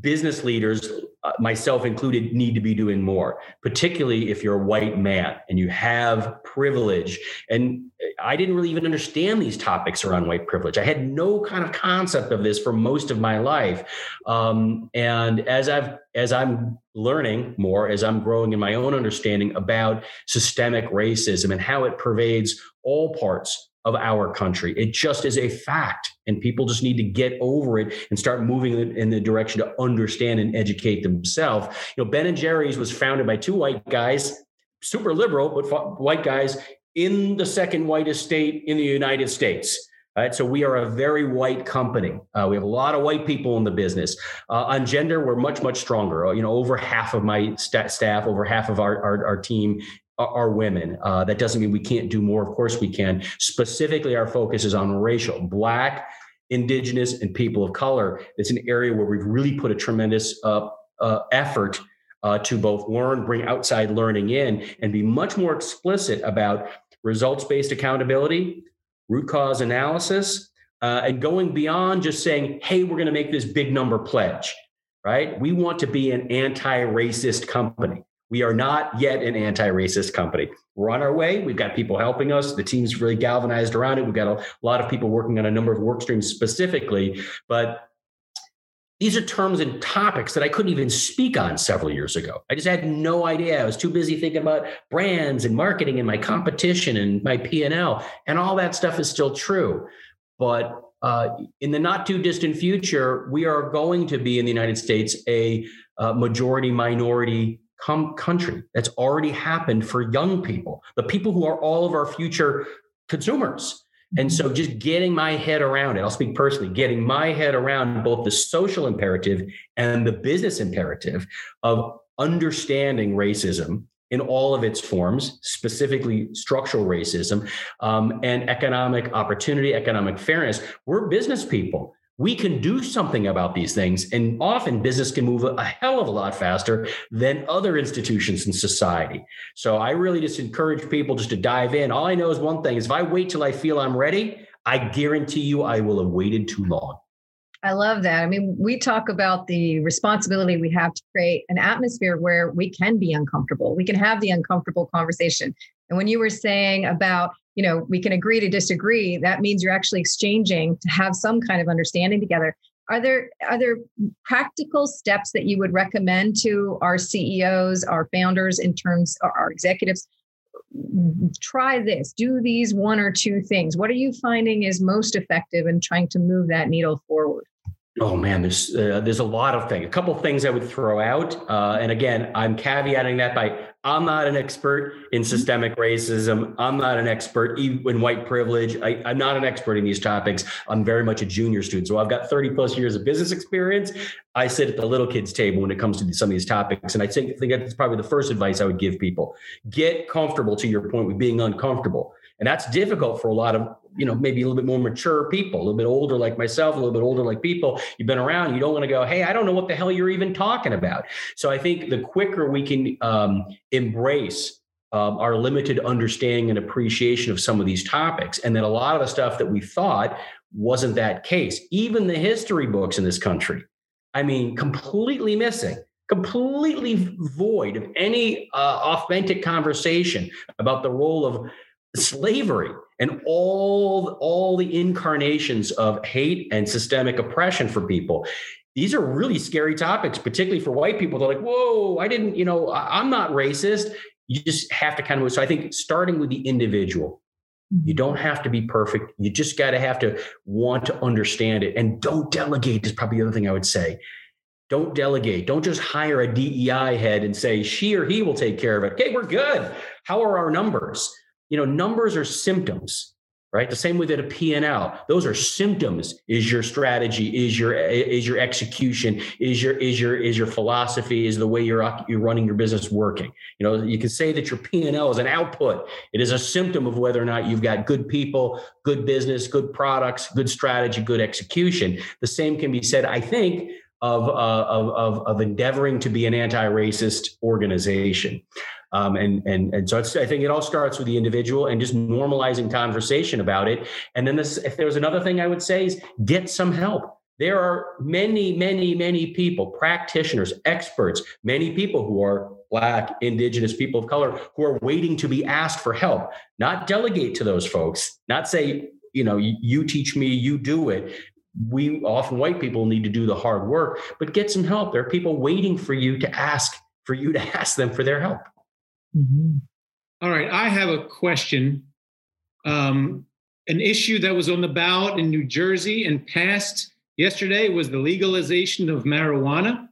S2: business leaders, uh, myself included, need to be doing more, particularly if you're a white man and you have privilege. And I didn't really even understand these topics around white privilege. I had no kind of concept of this for most of my life. Um, and as I've as I'm learning more, as I'm growing in my own understanding about systemic racism and how it pervades all parts of our country. It just is a fact. And people just need to get over it and start moving in the direction to understand and educate themselves. You know, Ben and Jerry's was founded by two white guys, super liberal, but white guys in the second whitest state in the United States. All right, so we are a very white company. Uh, we have a lot of white people in the business. Uh, on gender, we're much much stronger. Uh, you know, over half of my st- staff, over half of our, our, our team are women. Uh, that doesn't mean we can't do more. Of course, we can. Specifically, our focus is on racial, Black, Indigenous, and people of color. It's an area where we've really put a tremendous uh, uh, effort uh, to both learn, bring outside learning in, and be much more explicit about results based accountability, root cause analysis, uh, and going beyond just saying, hey, we're going to make this big number pledge, right? We want to be an anti racist company. We are not yet an anti racist company. We're on our way. We've got people helping us. The team's really galvanized around it. We've got a lot of people working on a number of work streams specifically. But these are terms and topics that I couldn't even speak on several years ago. I just had no idea. I was too busy thinking about brands and marketing and my competition and my P&L. And all that stuff is still true. But uh, in the not too distant future, we are going to be in the United States a uh, majority minority com- country. That's already happened for young people, the people who are all of our future consumers. And so just getting my head around it, I'll speak personally, getting my head around both the social imperative and the business imperative of understanding racism in all of its forms, specifically structural racism um, and economic opportunity, economic fairness. We're business people we can do something about these things. And often business can move a hell of a lot faster than other institutions in society. So I really just encourage people just to dive in. All I know is one thing is if I wait till I feel I'm ready, I guarantee you I will have waited too long.
S4: I love that. I mean, we talk about the responsibility we have to create an atmosphere where we can be uncomfortable. We can have the uncomfortable conversation. And when you were saying about you know we can agree to disagree that means you're actually exchanging to have some kind of understanding together. Are there are there practical steps that you would recommend to our ceos our founders in terms our executives? Try this do these one or two things. What are you finding is most effective in trying to move that needle forward
S2: Oh man, there's uh, there's a lot of things. A couple of things I would throw out, uh, and again, I'm caveating that by I'm not an expert in mm-hmm. systemic racism. I'm not an expert in white privilege. I, am not an expert in these topics. I'm very much a junior student, so I've got 30 plus years of business experience. I sit at the little kids table when it comes to some of these topics, and I think, think that's probably the first advice I would give people: get comfortable. To your point, with being uncomfortable. And that's difficult for a lot of, you know, maybe a little bit more mature people, a little bit older like myself, a little bit older like people. You've been around, you don't want to go, hey, I don't know what the hell you're even talking about. So I think the quicker we can um, embrace um, our limited understanding and appreciation of some of these topics, and then a lot of the stuff that we thought wasn't that case, even the history books in this country, I mean, completely missing completely void of any uh, authentic conversation about the role of slavery and all all the incarnations of hate and systemic oppression for people. These are really scary topics particularly for white people. They're like whoa i didn't you know i'm not racist. You just have to kind of so i think starting with the individual you mm-hmm. don't have to be perfect. You just got to have to want to understand it. And don't delegate is probably the other thing i would say. Don't delegate. Don't just hire a dei head and say she or he will take care of it. Okay we're good. How are our numbers you know numbers are symptoms right? The same way that a p&l those are symptoms. Is your strategy is your is your execution is your is your is your philosophy is the way you're you're running your business working? You know you can say that your p&l is an output. It is a symptom of whether or not you've got good people good business good products good strategy good execution. The same can be said i think of, uh, of, of, of endeavoring to be an anti-racist organization. Um, and and and so I think it all starts with the individual and just normalizing conversation about it. And then this, if there's another thing I would say is get some help. There are many, many, many people, practitioners, experts, many people who are Black, Indigenous, people of color who are waiting to be asked for help. Not delegate to those folks, not say, you know, you teach me, you do it. We often white people need to do the hard work, but get some help. There are people waiting for you to ask, for you to ask them for their help.
S5: Mm-hmm. All right, I have a question. Um, an issue that was on the ballot in New Jersey and passed yesterday was the legalization of marijuana.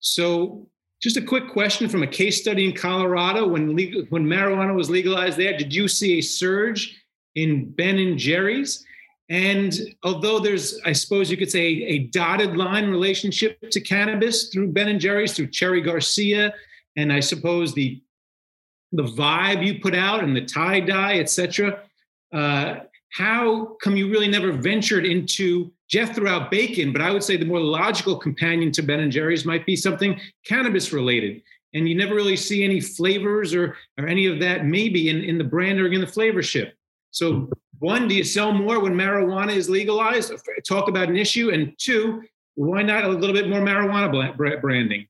S5: So, just a quick question from a case study in Colorado when legal, when marijuana was legalized there, did you see a surge in Ben and Jerry's? And although there's, I suppose you could say, a dotted line relationship to cannabis through Ben and Jerry's, through Cherry Garcia, and I suppose the the vibe you put out and the tie dye, etc. Uh, how come you really never ventured into Jeff threw out bacon, but I would say the more logical companion to Ben and Jerry's might be something cannabis related. And you never really see any flavors or or any of that maybe in, in the brand or in the flavorship. So one, do you sell more when marijuana is legalized? Talk about an issue. And two, why not a little bit more marijuana branding?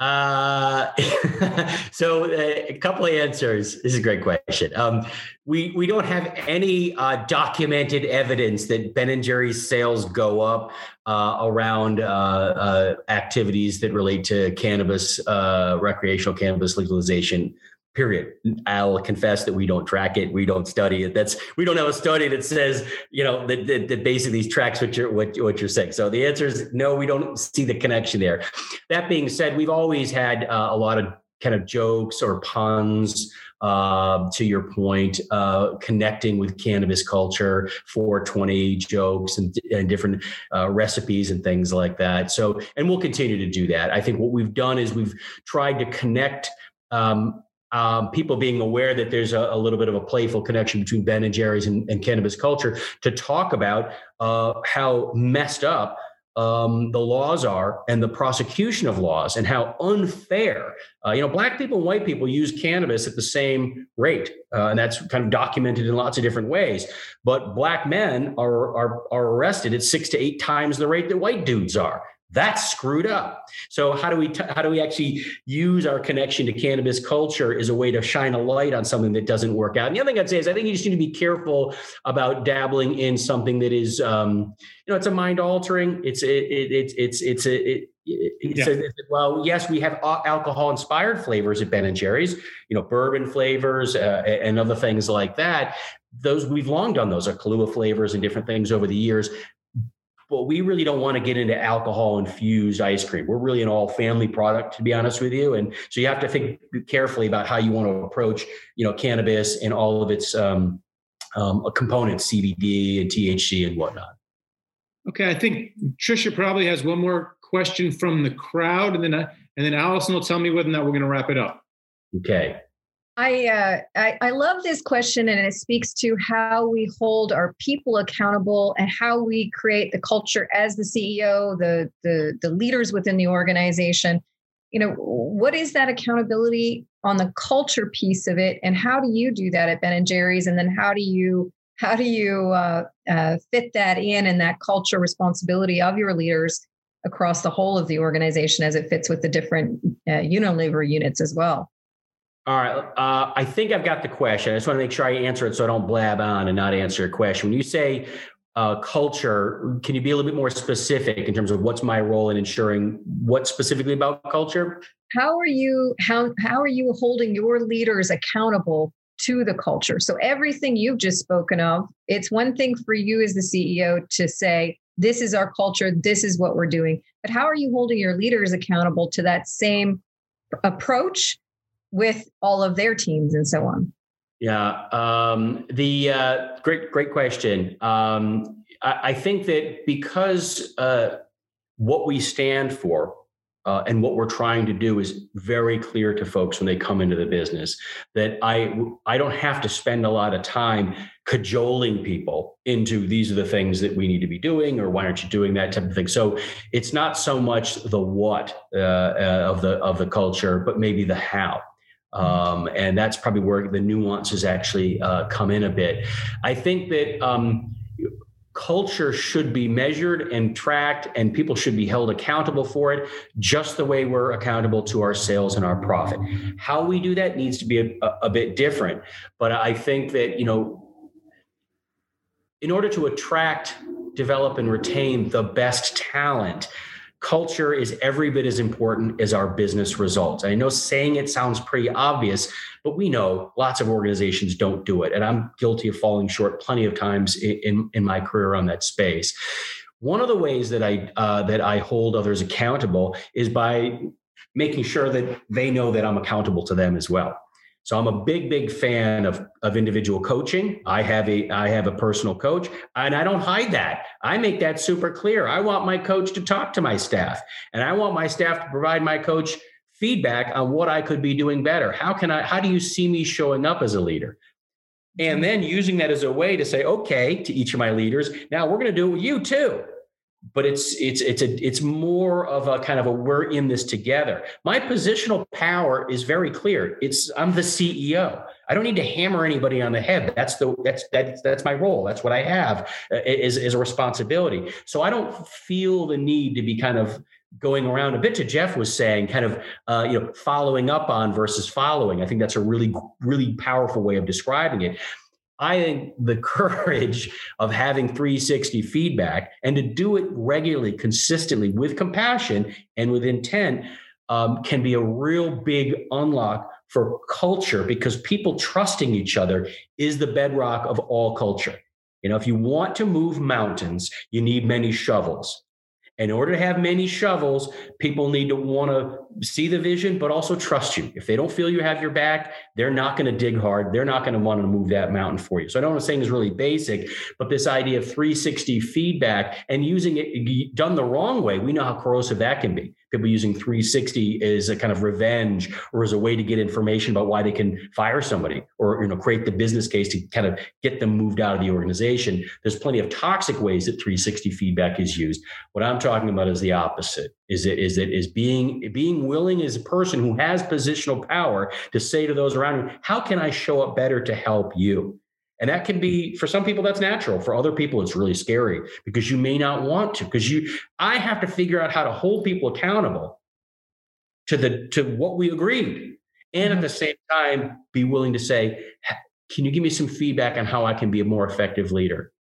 S2: Uh, so uh, a couple of answers. This is a great question. Um, we we don't have any uh, documented evidence that Ben and Jerry's sales go up uh, around uh, uh, activities that relate to cannabis, recreational cannabis legalization period. I'll confess that we don't track it. We don't study it. That's we don't have a study that says you know that, that, that basically tracks what you're what, what you're saying. So the answer is no we don't see the connection there. That being said we've always had uh, a lot of kind of jokes or puns uh, to your point, uh, connecting with cannabis culture, 420 jokes and, and different uh, recipes and things like that. So, and we'll continue to do that. I think what we've done is we've tried to connect um, um, people being aware that there's a, a, little bit of a playful connection between Ben and Jerry's and, and cannabis culture to talk about uh, how messed up um, the laws are and the prosecution of laws and how unfair. Uh, you know, black people and white people use cannabis at the same rate, uh, and that's kind of documented in lots of different ways. But black men are, are are arrested at six to eight times the rate that white dudes are. That's screwed up. So how do we t- how do we actually use our connection to cannabis culture as a way to shine a light on something that doesn't work out? And the other thing I'd say is I think you just need to be careful about dabbling in something that is um, you know it's a mind altering. It's it, it, it it's it's a, it, yeah. So, well, yes, we have alcohol inspired flavors at Ben and Jerry's, you know, bourbon flavors uh, and other things like that. Those we've long done those are Kahlua flavors and different things over the years but we really don't want to get into alcohol infused ice cream. We're really an all family product, to be honest with you. And so you have to think carefully about how you want to approach, you know, cannabis and all of its um, um, components, CBD and THC and whatnot.
S5: Okay, I think Trisha probably has one more question from the crowd, and then uh, and then Allison will tell me whether or not we're going to wrap it up.
S2: Okay.
S4: I, uh, I, I love this question, and it speaks to how we hold our people accountable and how we create the culture as the CEO, the the the leaders within the organization. You know, what is that accountability on the culture piece of it, and how do you do that at Ben and Jerry's? And then how do you how do you uh, uh, fit that in and that culture responsibility of your leaders across the whole of the organization as it fits with the different uh, Unilever units as well?
S2: All right. Uh, I think I've got the question. I just want to make sure I answer it so I don't blab on and not answer your question. When you say uh, culture, can you be a little bit more specific in terms of what's my role in ensuring what specifically about culture?
S4: How are you how how are you holding your leaders accountable to the culture? So everything you've just spoken of, it's one thing for you as the CEO to say, this is our culture, this is what we're doing. But how are you holding your leaders accountable to that same approach with all of their teams and so on?
S2: Yeah, um, the uh, great, great question. Um, I, I, think that because uh, what we stand for uh, and what we're trying to do is very clear to folks when they come into the business, that I I don't have to spend a lot of time cajoling people into these are the things that we need to be doing or why aren't you doing that type of thing so it's not so much the what uh, uh, of the of the culture but maybe the how um, and that's probably where the nuances actually uh, come in a bit. I think that um, culture should be measured and tracked, and people should be held accountable for it, just the way we're accountable to our sales and our profit. How we do that needs to be a, a, a bit different. But I think that, you know, in order to attract, develop, and retain the best talent, culture is every bit as important as our business results. I know saying it sounds pretty obvious, but we know lots of organizations don't do it. And I'm guilty of falling short plenty of times in, in, my career on that space. One of the ways that I uh, that I hold others accountable is by making sure that they know that I'm accountable to them as well. So I'm a big, big fan of, of individual coaching. I have a I have a personal coach, and I don't hide that. I make that super clear. I want my coach to talk to my staff, and I want my staff to provide my coach feedback on what I could be doing better. How can I, how do you see me showing up as a leader? And mm-hmm. then using that as a way to say, okay, to each of my leaders, now we're going to do it with you too but it's it's it's a it's more of a kind of a we're in this together. My positional power is very clear. It's I'm the CEO. I don't need to hammer anybody on the head. That's the that's that's that's my role. That's what I have uh, is is a responsibility. So I don't feel the need to be kind of going around a bit to Jeff was saying, kind of uh, you know following up on versus following. I think that's a really really powerful way of describing it. I think the courage of having 360 feedback and to do it regularly, consistently, with compassion and with intent um, can be a real big unlock for culture because people trusting each other is the bedrock of all culture. You know, if you want to move mountains, you need many shovels in order to have many shovels, people need to want to see the vision, but also trust you. If they don't feel you have your back, they're not going to dig hard. They're not going to want to move that mountain for you. So I don't want to say is really basic, but this idea of 360 feedback and using it done the wrong way, we know how corrosive that can be people using 360 as a kind of revenge or as a way to get information about why they can fire somebody or you know create the business case to kind of get them moved out of the organization. There's plenty of toxic ways that 360 feedback is used. What i'm talking about is the opposite. Is it is it is being being willing as a person who has positional power to say to those around you how can i show up better to help you and that can be, for some people, that's natural. For other people, it's really scary because you may not want to, because you, I have to figure out how to hold people accountable to the, to what we agreed. And at mm-hmm. the same time, be willing to say, can you give me some feedback on how I can be a more effective leader?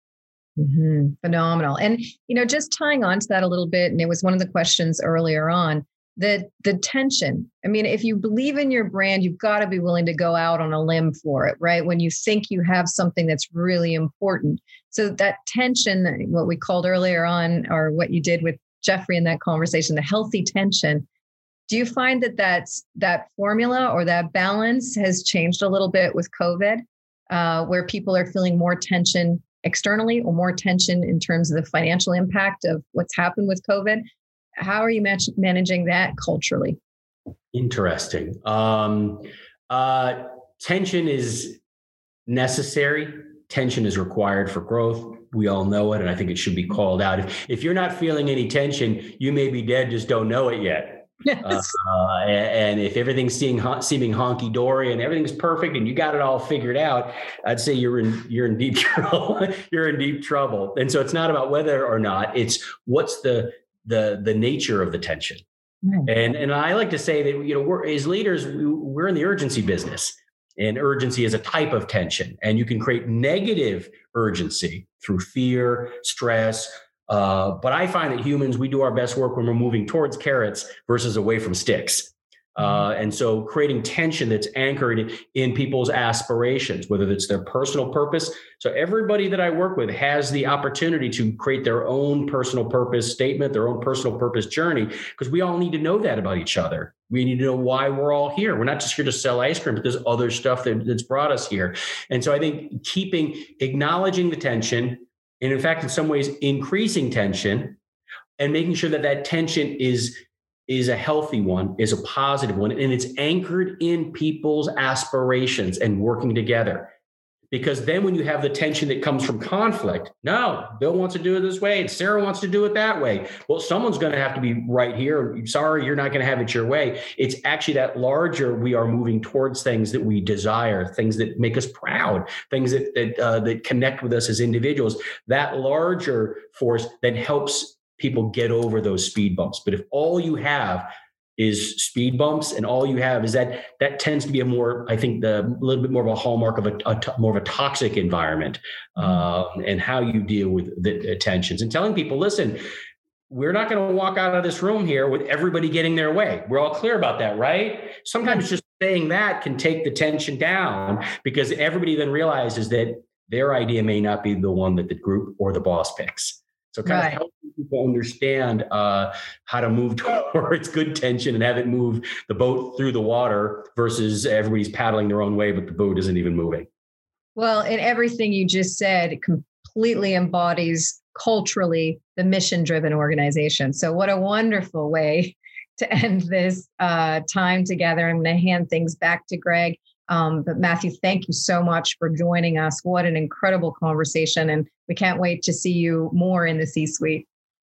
S4: Mm-hmm. Phenomenal. And, you know, just tying on to that a little bit, and it was one of the questions earlier on the the tension. I mean if you believe in your brand you've got to be willing to go out on a limb for it right? When you think you have something that's really important. So that tension what we called earlier on or what you did with jeffrey in that conversation the healthy tension do you find that that's that formula or that balance has changed a little bit with covid uh, where people are feeling more tension externally or more tension in terms of the financial impact of what's happened with covid how are you managing that culturally?
S2: Interesting. Um, uh, tension is necessary. Tension is required for growth. We all know it, and I think it should be called out. If, if you're not feeling any tension, you may be dead, just don't know it yet. Yes. Uh, and if everything's seeing, seeming honky dory and everything's perfect and you got it all figured out, I'd say you're in you're in deep trouble. you're in deep trouble. And so it's not about whether or not; it's what's the the the nature of the tension. And and I like to say that you know we're as leaders we're in the urgency business. And urgency is a type of tension, and you can create negative urgency through fear, stress. Uh, but I find that humans, we do our best work when we're moving towards carrots versus away from sticks. Uh, and so creating tension that's anchored in people's aspirations, whether it's their personal purpose. So everybody that I work with has the opportunity to create their own personal purpose statement, their own personal purpose journey, because we all need to know that about each other. We need to know why we're all here. We're not just here to sell ice cream, but there's other stuff that, that's brought us here. And so I think keeping, acknowledging the tension, and in fact, in some ways, increasing tension and making sure that that tension is is a healthy one, is a positive one, and it's anchored in people's aspirations and working together. Because then when you have the tension that comes from conflict, no, Bill wants to do it this way and Sarah wants to do it that way. Well, someone's going to have to be right here. Sorry, you're not going to have it your way. It's actually that larger we are moving towards things that we desire, things that make us proud, things that that, uh, that connect with us as individuals. That larger force that helps people get over those speed bumps. But if all you have is speed bumps and all you have is that that tends to be a more i think the a little bit more of a hallmark of a, a more of a toxic environment uh, and how you deal with the tensions and telling people listen we're not going to walk out of this room here with everybody getting their way. We're all clear about that right? Sometimes just saying that can take the tension down because everybody then realizes that their idea may not be the one that the group or the boss picks so kind right. of helping people understand uh, how to move towards good tension and have it move the boat through the water versus everybody's paddling their own way, but the boat isn't even moving.
S4: Well, and everything you just said completely embodies culturally the mission driven organization. So what a wonderful way to end this uh, time together. I'm going to hand things back to Greg. Um, but Matthew, thank you so much for joining us. What an incredible conversation. And we can't wait to see you more in the C suite.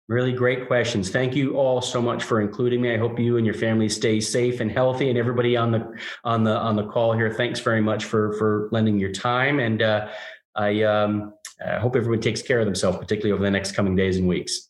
S2: Really great questions. Thank you all so much for including me. I hope you and your family stay safe and healthy, and everybody on the on the on the call here. Thanks very much for for lending your time, and uh, I um, I hope everyone takes care of themselves, particularly over the next coming days and weeks.